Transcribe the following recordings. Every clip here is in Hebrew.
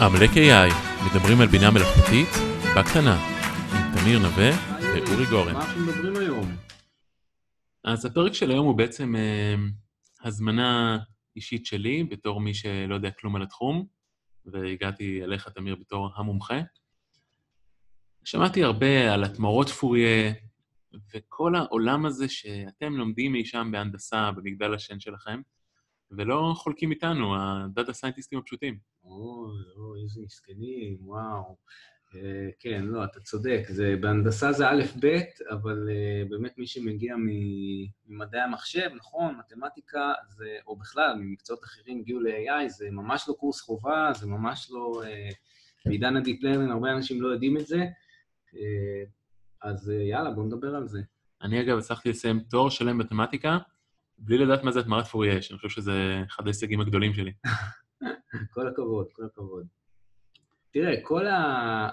עמלק AI, מדברים על בינה מלאכותית בקטנה, עם תמיר נווה ואורי גורן. מה אנחנו מדברים היום? אז הפרק של היום הוא בעצם אה, הזמנה אישית שלי, בתור מי שלא יודע כלום על התחום, והגעתי אליך, תמיר, בתור המומחה. שמעתי הרבה על התמורות פוריה, וכל העולם הזה שאתם לומדים אי שם בהנדסה, במגדל השן שלכם, ולא חולקים איתנו, ה data סיינטיסטים הפשוטים. אוי, אוי, איזה מסכנים, וואו. אה, כן, לא, אתה צודק, זה, בהנדסה זה א'-ב', אבל uh, באמת מי שמגיע ממדעי המחשב, נכון, מתמטיקה, זה, או בכלל, ממקצועות אחרים הגיעו ל-AI, זה ממש לא קורס חובה, זה ממש לא... Uh, בעידן ה deep learning הרבה אנשים לא יודעים את זה, אז יאללה, בואו נדבר על זה. אני אגב הצלחתי לסיים תואר שלם במתמטיקה, בלי לדעת מה זה התמרת פוריה, שאני חושב שזה אחד ההישגים הגדולים שלי. כל הכבוד, כל הכבוד. תראה, כל ה...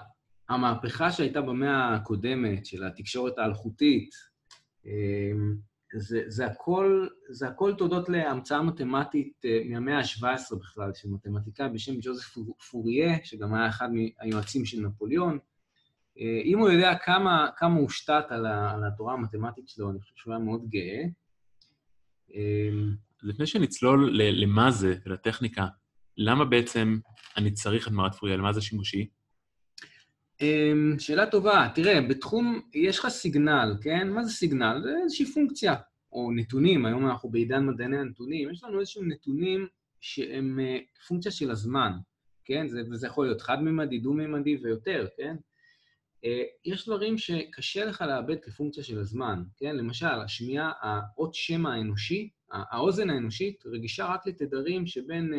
המהפכה שהייתה במאה הקודמת של התקשורת האלחוטית, אמ, זה, זה, הכל, זה הכל תודות להמצאה מתמטית אה, מהמאה ה-17 בכלל, של מתמטיקאי בשם ג'וזף פוריה, שגם היה אחד מהיועצים של נפוליאון. אה, אם הוא יודע כמה, כמה הושתת על, על התורה המתמטית שלו, אני חושב שהוא היה מאוד גאה. אמ, לפני שנצלול למה זה ולטכניקה, למה בעצם אני צריך את מערת פוריה? למה זה שימושי? אמ, שאלה טובה. תראה, בתחום, יש לך סיגנל, כן? מה זה סיגנל? זה איזושהי פונקציה, או נתונים, היום אנחנו בעידן מדעני הנתונים, יש לנו איזשהם נתונים שהם אה, פונקציה של הזמן, כן? זה, וזה יכול להיות חד-ממדי, דו-ממדי ויותר, כן? אה, יש דברים שקשה לך לאבד כפונקציה של הזמן, כן? למשל, השמיעה, האות שם האנושי, האוזן האנושית רגישה רק לתדרים שבין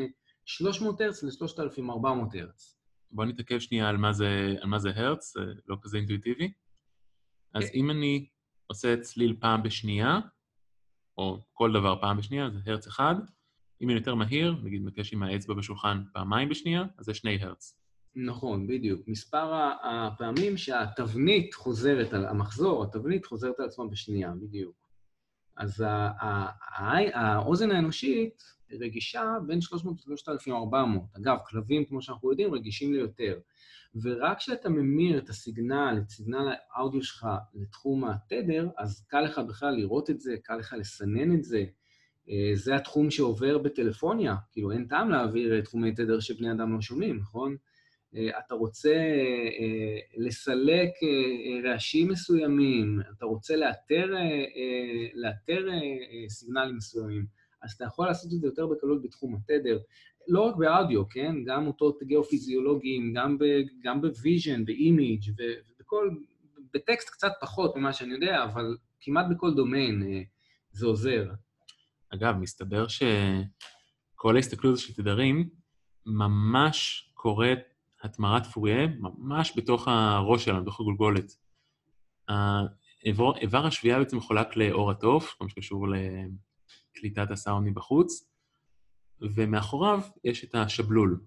300 הרץ ל-3400 הרץ. בוא נתעכב שנייה על מה זה, על מה זה הרץ, זה לא כזה אינטואיטיבי. אז. כן. אם אני עושה צליל פעם בשנייה, או כל דבר פעם בשנייה, זה הרץ אחד. אם אני יותר מהיר, נגיד מקש עם האצבע בשולחן פעמיים בשנייה, אז זה שני הרץ. נכון, בדיוק. מספר הפעמים שהתבנית חוזרת על המחזור, התבנית חוזרת על עצמה בשנייה, בדיוק. אז האוזן האנושית רגישה בין 300 ל-3,400. אגב, כלבים, כמו שאנחנו יודעים, רגישים ליותר. ורק כשאתה ממיר את הסיגנל, את סיגנל האודיו שלך לתחום התדר, אז קל לך בכלל לראות את זה, קל לך לסנן את זה. אה, זה התחום שעובר בטלפוניה, כאילו אין טעם להעביר תחומי תדר שבני אדם לא שומעים, נכון? אה, אתה רוצה אה, לסלק רעשים מסוימים, אתה רוצה לאתר, לאתר סיגנלים מסוימים. אז אתה יכול לעשות את זה יותר בקלות בתחום התדר. לא רק באודיו, כן? גם אותות גיאופיזיולוגיים, גם, ב, גם ב vision, ב image ובכל... בטקסט קצת פחות ממה שאני יודע, אבל כמעט בכל דומיין אה, זה עוזר. אגב, מסתבר שכל ההסתכלות של תדרים ממש קורית התמרת פוריה, ממש בתוך הראש שלנו, בתוך הגולגולת. איבר השביעה בעצם מחולק לאור התוף, כל מה שקשור קליטת הסאונד מבחוץ, ומאחוריו יש את השבלול.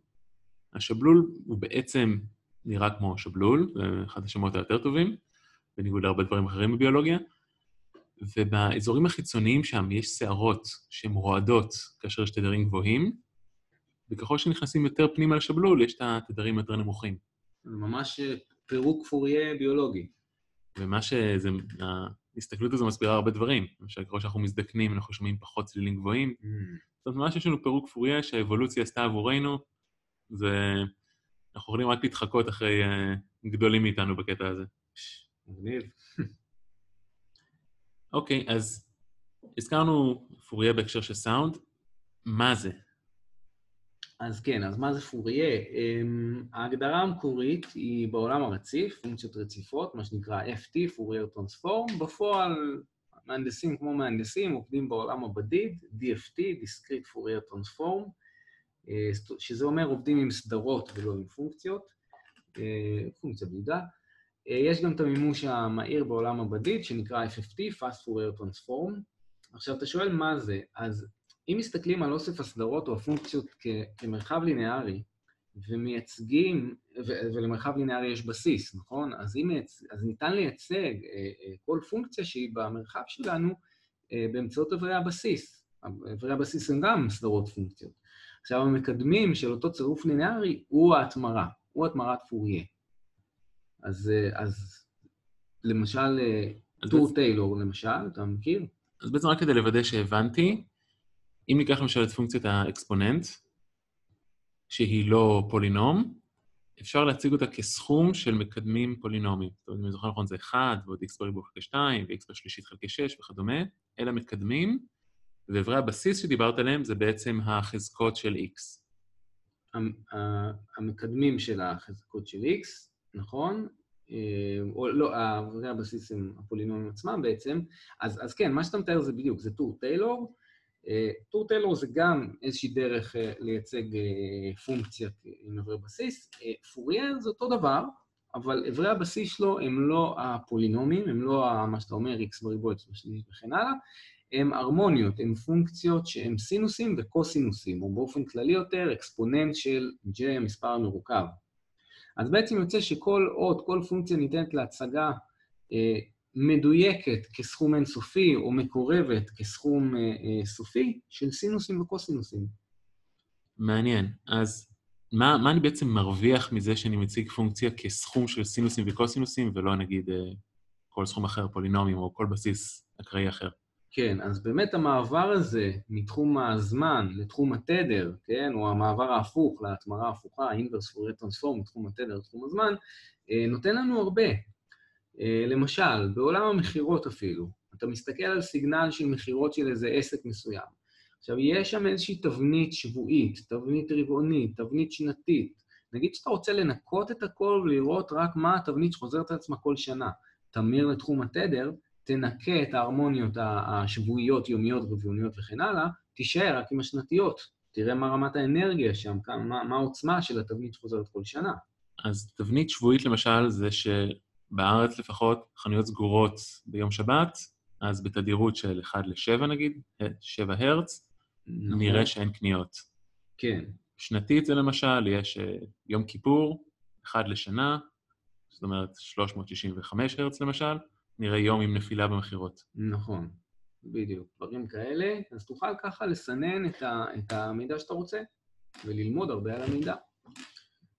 השבלול הוא בעצם נראה כמו שבלול, זה אחד השמות היותר טובים, בניגוד להרבה דברים אחרים בביולוגיה, ובאזורים החיצוניים שם יש שערות שהן רועדות כאשר יש תדרים גבוהים, וככל שנכנסים יותר פנימה לשבלול, יש את התדרים יותר נמוכים. ממש פירוק פוריה ביולוגי. ומה שזה, ההסתכלות הזו מסבירה הרבה דברים. למשל, ככל שאנחנו מזדקנים, אנחנו שומעים פחות צלילים גבוהים. Mm. זאת אומרת, ממש יש לנו פירוק פוריה שהאבולוציה עשתה עבורנו, ואנחנו יכולים רק להתחקות אחרי uh, גדולים מאיתנו בקטע הזה. מגניב. אוקיי, okay, אז הזכרנו פוריה בהקשר של סאונד. מה זה? אז כן, אז מה זה פוריה? Um, ההגדרה המקורית היא בעולם הרציף, פונקציות רציפות, מה שנקרא FT, פורייר טרנספורם. בפועל, מהנדסים כמו מהנדסים עובדים בעולם הבדיד, DFT, Discrete Fourier Transform, שזה אומר עובדים עם סדרות ולא עם פונקציות, uh, פונקציה בדידה. Uh, יש גם את המימוש המהיר בעולם הבדיד, שנקרא FFT, Fast Fourier Transform. עכשיו, אתה שואל מה זה, אז אם מסתכלים על אוסף הסדרות או הפונקציות כמרחב ליניארי, ומייצגים, ו- ולמרחב ליניארי יש בסיס, נכון? אז, מייצ... אז ניתן לייצג אה, אה, כל פונקציה שהיא במרחב שלנו אה, באמצעות אברי הבסיס. אברי הבסיס הם גם סדרות פונקציות. עכשיו, המקדמים של אותו צירוף ליניארי הוא ההתמרה, הוא התמרת פוריה. אז, אז למשל, טור טיילור, למשל, אתה מכיר? אז בעצם רק כדי לוודא שהבנתי, אם ניקח למשל את פונקציית האקספוננט, שהיא לא פולינום, אפשר להציג אותה כסכום של מקדמים פולינומיים. זאת אומרת, אם אני זוכר נכון, זה 1 ועוד x בריבוע חלקי 2 ו-x בשלישית חלקי 6 וכדומה. אלה מקדמים, ואיברי הבסיס שדיברת עליהם זה בעצם החזקות של x. המקדמים של החזקות של x, נכון? אה, או לא, אברי הבסיס הם הפולינומים עצמם בעצם. אז, אז כן, מה שאתה מתאר זה בדיוק, זה טור טיילור. אה, טור טיילור זה גם איזושהי דרך אה, לייצג פונקציה עם אברי בסיס. פורייר זה אותו דבר, אבל אברי הבסיס שלו הם לא הפולינומים, הם לא מה שאתה אומר, x בריבוע, x בשלישית וכן הלאה, הם הרמוניות, הם פונקציות שהן סינוסים וקוסינוסים, או באופן כללי יותר, אקספוננט של j המספר המרוכב. אז בעצם יוצא שכל אות, כל פונקציה ניתנת להצגה אה, מדויקת כסכום אינסופי, או מקורבת כסכום אה, אה, סופי, של סינוסים וקוסינוסים. מעניין. אז מה, מה אני בעצם מרוויח מזה שאני מציג פונקציה כסכום של סינוסים וקוסינוסים, ולא נגיד אה, כל סכום אחר, פולינומים, או כל בסיס אקראי אחר? כן, אז באמת המעבר הזה מתחום הזמן לתחום התדר, כן, או המעבר ההפוך להתמרה ההפוכה, ה-inverse Fourier Transform מתחום התדר לתחום הזמן, אה, נותן לנו הרבה. אה, למשל, בעולם המכירות אפילו, אתה מסתכל על סיגנל של מכירות של איזה עסק מסוים. עכשיו, יש שם איזושהי תבנית שבועית, תבנית רבעונית, תבנית שנתית. נגיד שאתה רוצה לנקות את הכל ולראות רק מה התבנית שחוזרת על עצמה כל שנה. תמיר לתחום התדר, תנקה את ההרמוניות השבועיות, יומיות, רבעוניות וכן הלאה, תישאר רק עם השנתיות. תראה מה רמת האנרגיה שם, מה, מה העוצמה של התבנית שחוזרת כל שנה. אז תבנית שבועית למשל זה שבארץ לפחות חנויות סגורות ביום שבת, אז בתדירות של 1 ל-7 נגיד, 7 הרץ, נכון. נראה שאין קניות. כן. שנתית זה למשל, יש אה, יום כיפור, 1 לשנה, זאת אומרת 365 הרץ למשל, נראה יום עם נפילה במכירות. נכון, בדיוק. דברים כאלה, אז תוכל ככה לסנן את, ה, את המידע שאתה רוצה וללמוד הרבה על המידע.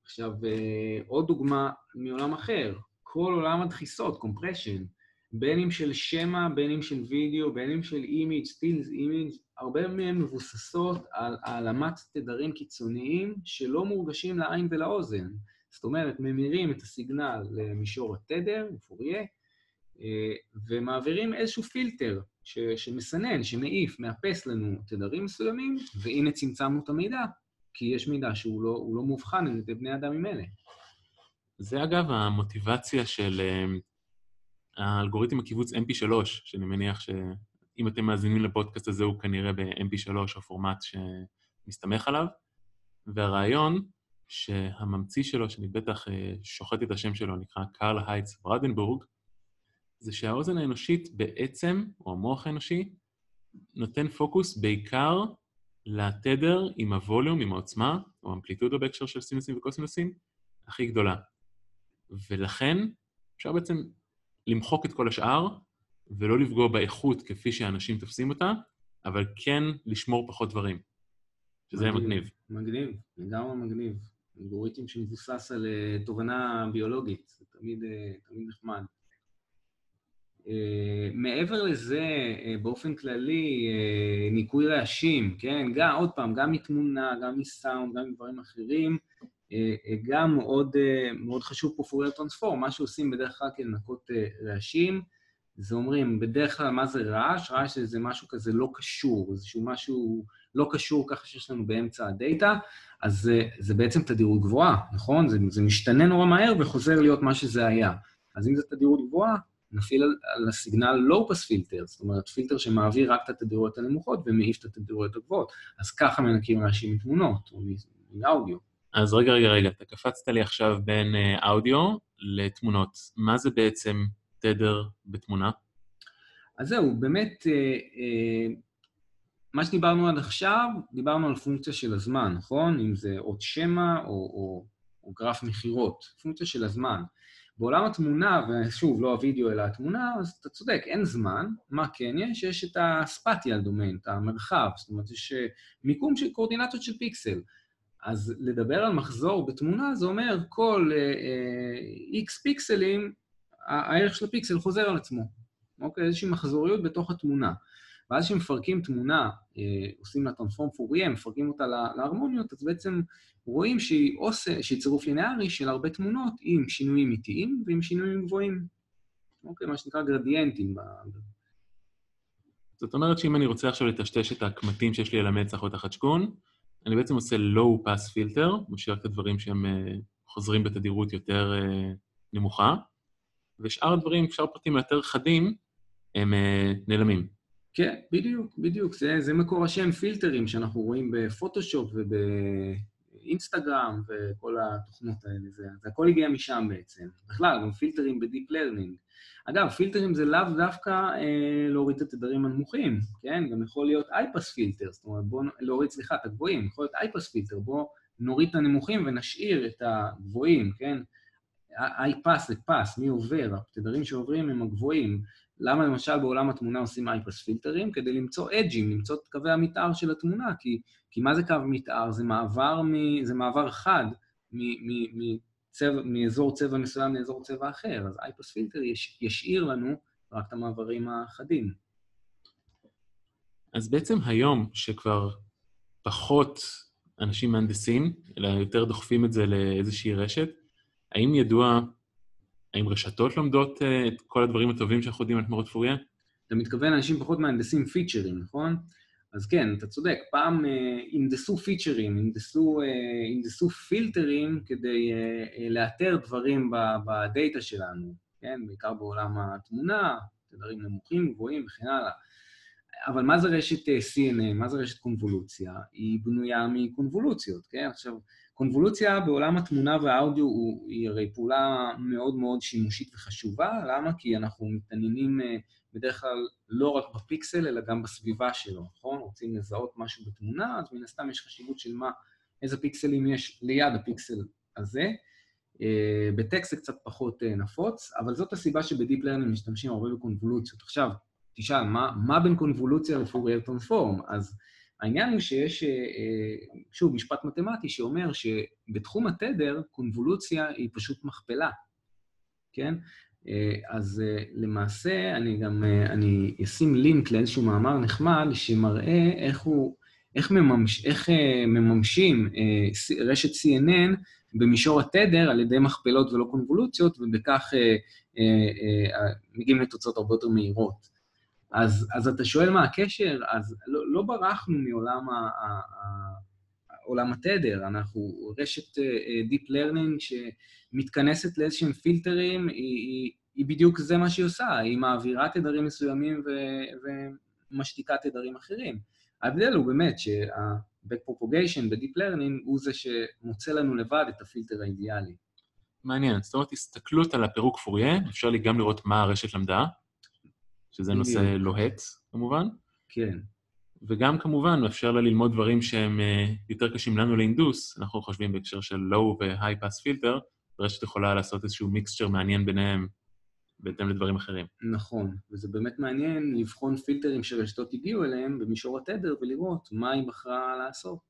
עכשיו, אה, עוד דוגמה מעולם אחר, כל עולם הדחיסות, compression, בין אם של שמע, בין אם של וידאו, בין אם של אימיג', סטילס אימיג', הרבה מהן מבוססות על העלמת תדרים קיצוניים שלא מורגשים לעין ולאוזן. זאת אומרת, ממירים את הסיגנל למישור התדר, לפוריה, אה, ומעבירים איזשהו פילטר ש, שמסנן, שמעיף, מאפס לנו תדרים מסוימים, והנה צמצמנו את המידע, כי יש מידע שהוא לא, לא מובחן על ידי בני אדם ממילא. זה אגב המוטיבציה של uh, האלגוריתם הקיבוץ MP3, שאני מניח שאם אתם מאזינים לפודקאסט הזה, הוא כנראה ב-MP3 או פורמט שמסתמך עליו, והרעיון שהממציא שלו, שאני בטח uh, שוחט את השם שלו, נקרא קרל הייטס ברדנבורג, זה שהאוזן האנושית בעצם, או המוח האנושי, נותן פוקוס בעיקר לתדר עם ה volume, עם העוצמה, או האמפליטודה בהקשר של סינוסים וקוסינוסים, הכי גדולה. ולכן אפשר בעצם למחוק את כל השאר, ולא לפגוע באיכות כפי שאנשים תופסים אותה, אבל כן לשמור פחות דברים, שזה מגניב. מגניב, מגניב, לגמרי מגניב. אלגוריתם שמבוסס על uh, תובנה ביולוגית, זה תמיד, uh, תמיד נחמד. Uh, מעבר לזה, uh, באופן כללי, uh, ניקוי רעשים, כן? גם, עוד פעם, גם מתמונה, גם מסאונד, גם מדברים אחרים, גם מאוד, uh, מאוד חשוב פה פוריה טרנספורם, מה שעושים בדרך כלל כדי לנקות uh, רעשים, זה אומרים, בדרך כלל מה זה רעש? רעש זה משהו כזה לא קשור, איזשהו משהו לא קשור ככה שיש לנו באמצע הדאטה, אז זה, זה בעצם תדירות גבוהה, נכון? זה, זה משתנה נורא מהר וחוזר להיות מה שזה היה. אז אם זו תדירות גבוהה, נפעיל על, על הסיגנל לואו-פס פילטר, זאת אומרת, פילטר שמעביר רק את התדירויות הנמוכות ומעיף את התדירויות הגבוהות. אז ככה מנקים רעשים מתמונות או מאודיו. אז רגע, רגע, רגע, אתה קפצת לי עכשיו בין אה, אודיו לתמונות. מה זה בעצם תדר בתמונה? אז זהו, באמת, אה, אה, מה שדיברנו עד עכשיו, דיברנו על פונקציה של הזמן, נכון? אם זה עוד שמע או, או, או גרף מכירות, פונקציה של הזמן. בעולם התמונה, ושוב, לא הווידאו אלא התמונה, אז אתה צודק, אין זמן. מה כן יש? יש את הספטיאל דומיין, את המרחב, זאת אומרת, יש מיקום של קורדינטות של פיקסל. אז לדבר על מחזור בתמונה, זה אומר כל איקס uh, פיקסלים, הערך של הפיקסל חוזר על עצמו. אוקיי? איזושהי מחזוריות בתוך התמונה. ואז כשמפרקים תמונה, אה, עושים לה טרנספורם פוריה, מפרקים אותה להרמוניות, אז בעצם רואים שהיא, עושה, שהיא צירוף לינארי של הרבה תמונות עם שינויים איטיים ועם שינויים גבוהים. אוקיי, מה שנקרא גרדיאנטים. זאת אומרת שאם אני רוצה עכשיו לטשטש את הקמטים שיש לי על המצח או את החדשקון, אני בעצם עושה low pass filter, משאיר את הדברים שהם uh, חוזרים בתדירות יותר uh, נמוכה, ושאר הדברים, שאר הפרטים היותר חדים, הם uh, נעלמים. כן, בדיוק, בדיוק. זה, זה מקור השם פילטרים שאנחנו רואים בפוטושופ ובאינסטגרם וכל התוכנות האלה. זה, זה הכל הגיע משם בעצם. בכלל, גם פילטרים ב deep learning. אגב, פילטרים זה לאו דווקא אה, להוריד את התדרים הנמוכים, כן? גם יכול להיות high-pass filter, זאת אומרת, בואו להוריד, סליחה, את הגבוהים, יכול להיות high-pass filter, בואו נוריד את הנמוכים ונשאיר את הגבוהים, כן? אייפס זה פס, מי עובר? התדרים שעוברים הם הגבוהים. למה למשל בעולם התמונה עושים אייפס פילטרים? כדי למצוא אג'ים, למצוא את קווי המתאר של התמונה, כי, כי מה זה קו מתאר? זה מעבר, מ, זה מעבר חד מ, מ, מ, צבע, מאזור צבע מסוים לאזור צבע אחר, אז אייפוס פילטר יש, ישאיר לנו רק את המעברים החדים. אז בעצם היום, שכבר פחות אנשים מהנדסים, אלא יותר דוחפים את זה לאיזושהי רשת, האם ידוע, האם רשתות לומדות אה, את כל הדברים הטובים שאנחנו יודעים על תמורות פוריה? אתה מתכוון לאנשים פחות מהנדסים פיצ'רים, נכון? אז כן, אתה צודק, פעם הנדסו uh, פיצ'רים, הנדסו פילטרים כדי uh, לאתר דברים בדאטה שלנו, כן? בעיקר בעולם התמונה, תדרים נמוכים, גבוהים וכן הלאה. אבל מה זה רשת uh, CNN? מה זה רשת קונבולוציה? היא בנויה מקונבולוציות, כן? עכשיו, קונבולוציה בעולם התמונה והאודיו היא הרי פעולה מאוד מאוד שימושית וחשובה, למה? כי אנחנו מתעניינים... Uh, בדרך כלל לא רק בפיקסל, אלא גם בסביבה שלו, נכון? רוצים לזהות משהו בתמונה, אז מן הסתם יש חשיבות של מה, איזה פיקסלים יש ליד הפיקסל הזה. Uh, בטקסט זה קצת פחות uh, נפוץ, אבל זאת הסיבה שב deep learning משתמשים הרבה בקונבולוציות. עכשיו, תשאל, מה, מה בין קונבולוציה לפורייר transform? אז העניין הוא שיש, uh, שוב, משפט מתמטי שאומר שבתחום התדר, קונבולוציה היא פשוט מכפלה, כן? אה, אז אה, למעשה אני גם, אה, אני אשים לינק לאיזשהו מאמר נחמד שמראה איך הוא, איך, מממש, איך מממשים רשת CNN במישור התדר על ידי מכפלות ולא קונבולוציות, ובכך מגיעים לתוצאות הרבה יותר מהירות. אז, אז אתה שואל מה הקשר? אז לא, לא ברחנו מעולם ה, ה, ה, עולם התדר, אנחנו רשת Deep Learning שמתכנסת לאיזשהם פילטרים, היא, היא, היא בדיוק זה מה שהיא עושה, היא מעבירה תדרים מסוימים ו, ומשתיקה תדרים אחרים. ההבדל הוא באמת שה-back propagation ב-deep learning הוא זה שמוצא לנו לבד את הפילטר האידיאלי. מעניין, זאת אומרת, הסתכלות על הפירוק פוריה, אפשר לי גם לראות מה הרשת למדה, שזה נושא לוהט, כמובן. כן. וגם כמובן מאפשר לה ללמוד דברים שהם אה, יותר קשים לנו לאינדוס, אנחנו חושבים בהקשר של low ו-high pass filter, ורשת יכולה לעשות איזשהו מיקסצ'ר מעניין ביניהם בהתאם לדברים אחרים. נכון, וזה באמת מעניין לבחון פילטרים שרשתות הגיעו אליהם במישור התדר ולראות מה היא בחרה לעשות,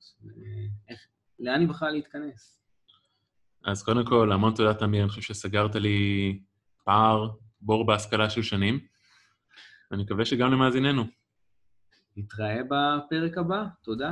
איך, לאן היא בחרה להתכנס. אז קודם כל, המון תודה, תמיר, אני חושב שסגרת לי פער, בור בהשכלה של שנים, ואני מקווה שגם למאזיננו. נתראה בפרק הבא, תודה.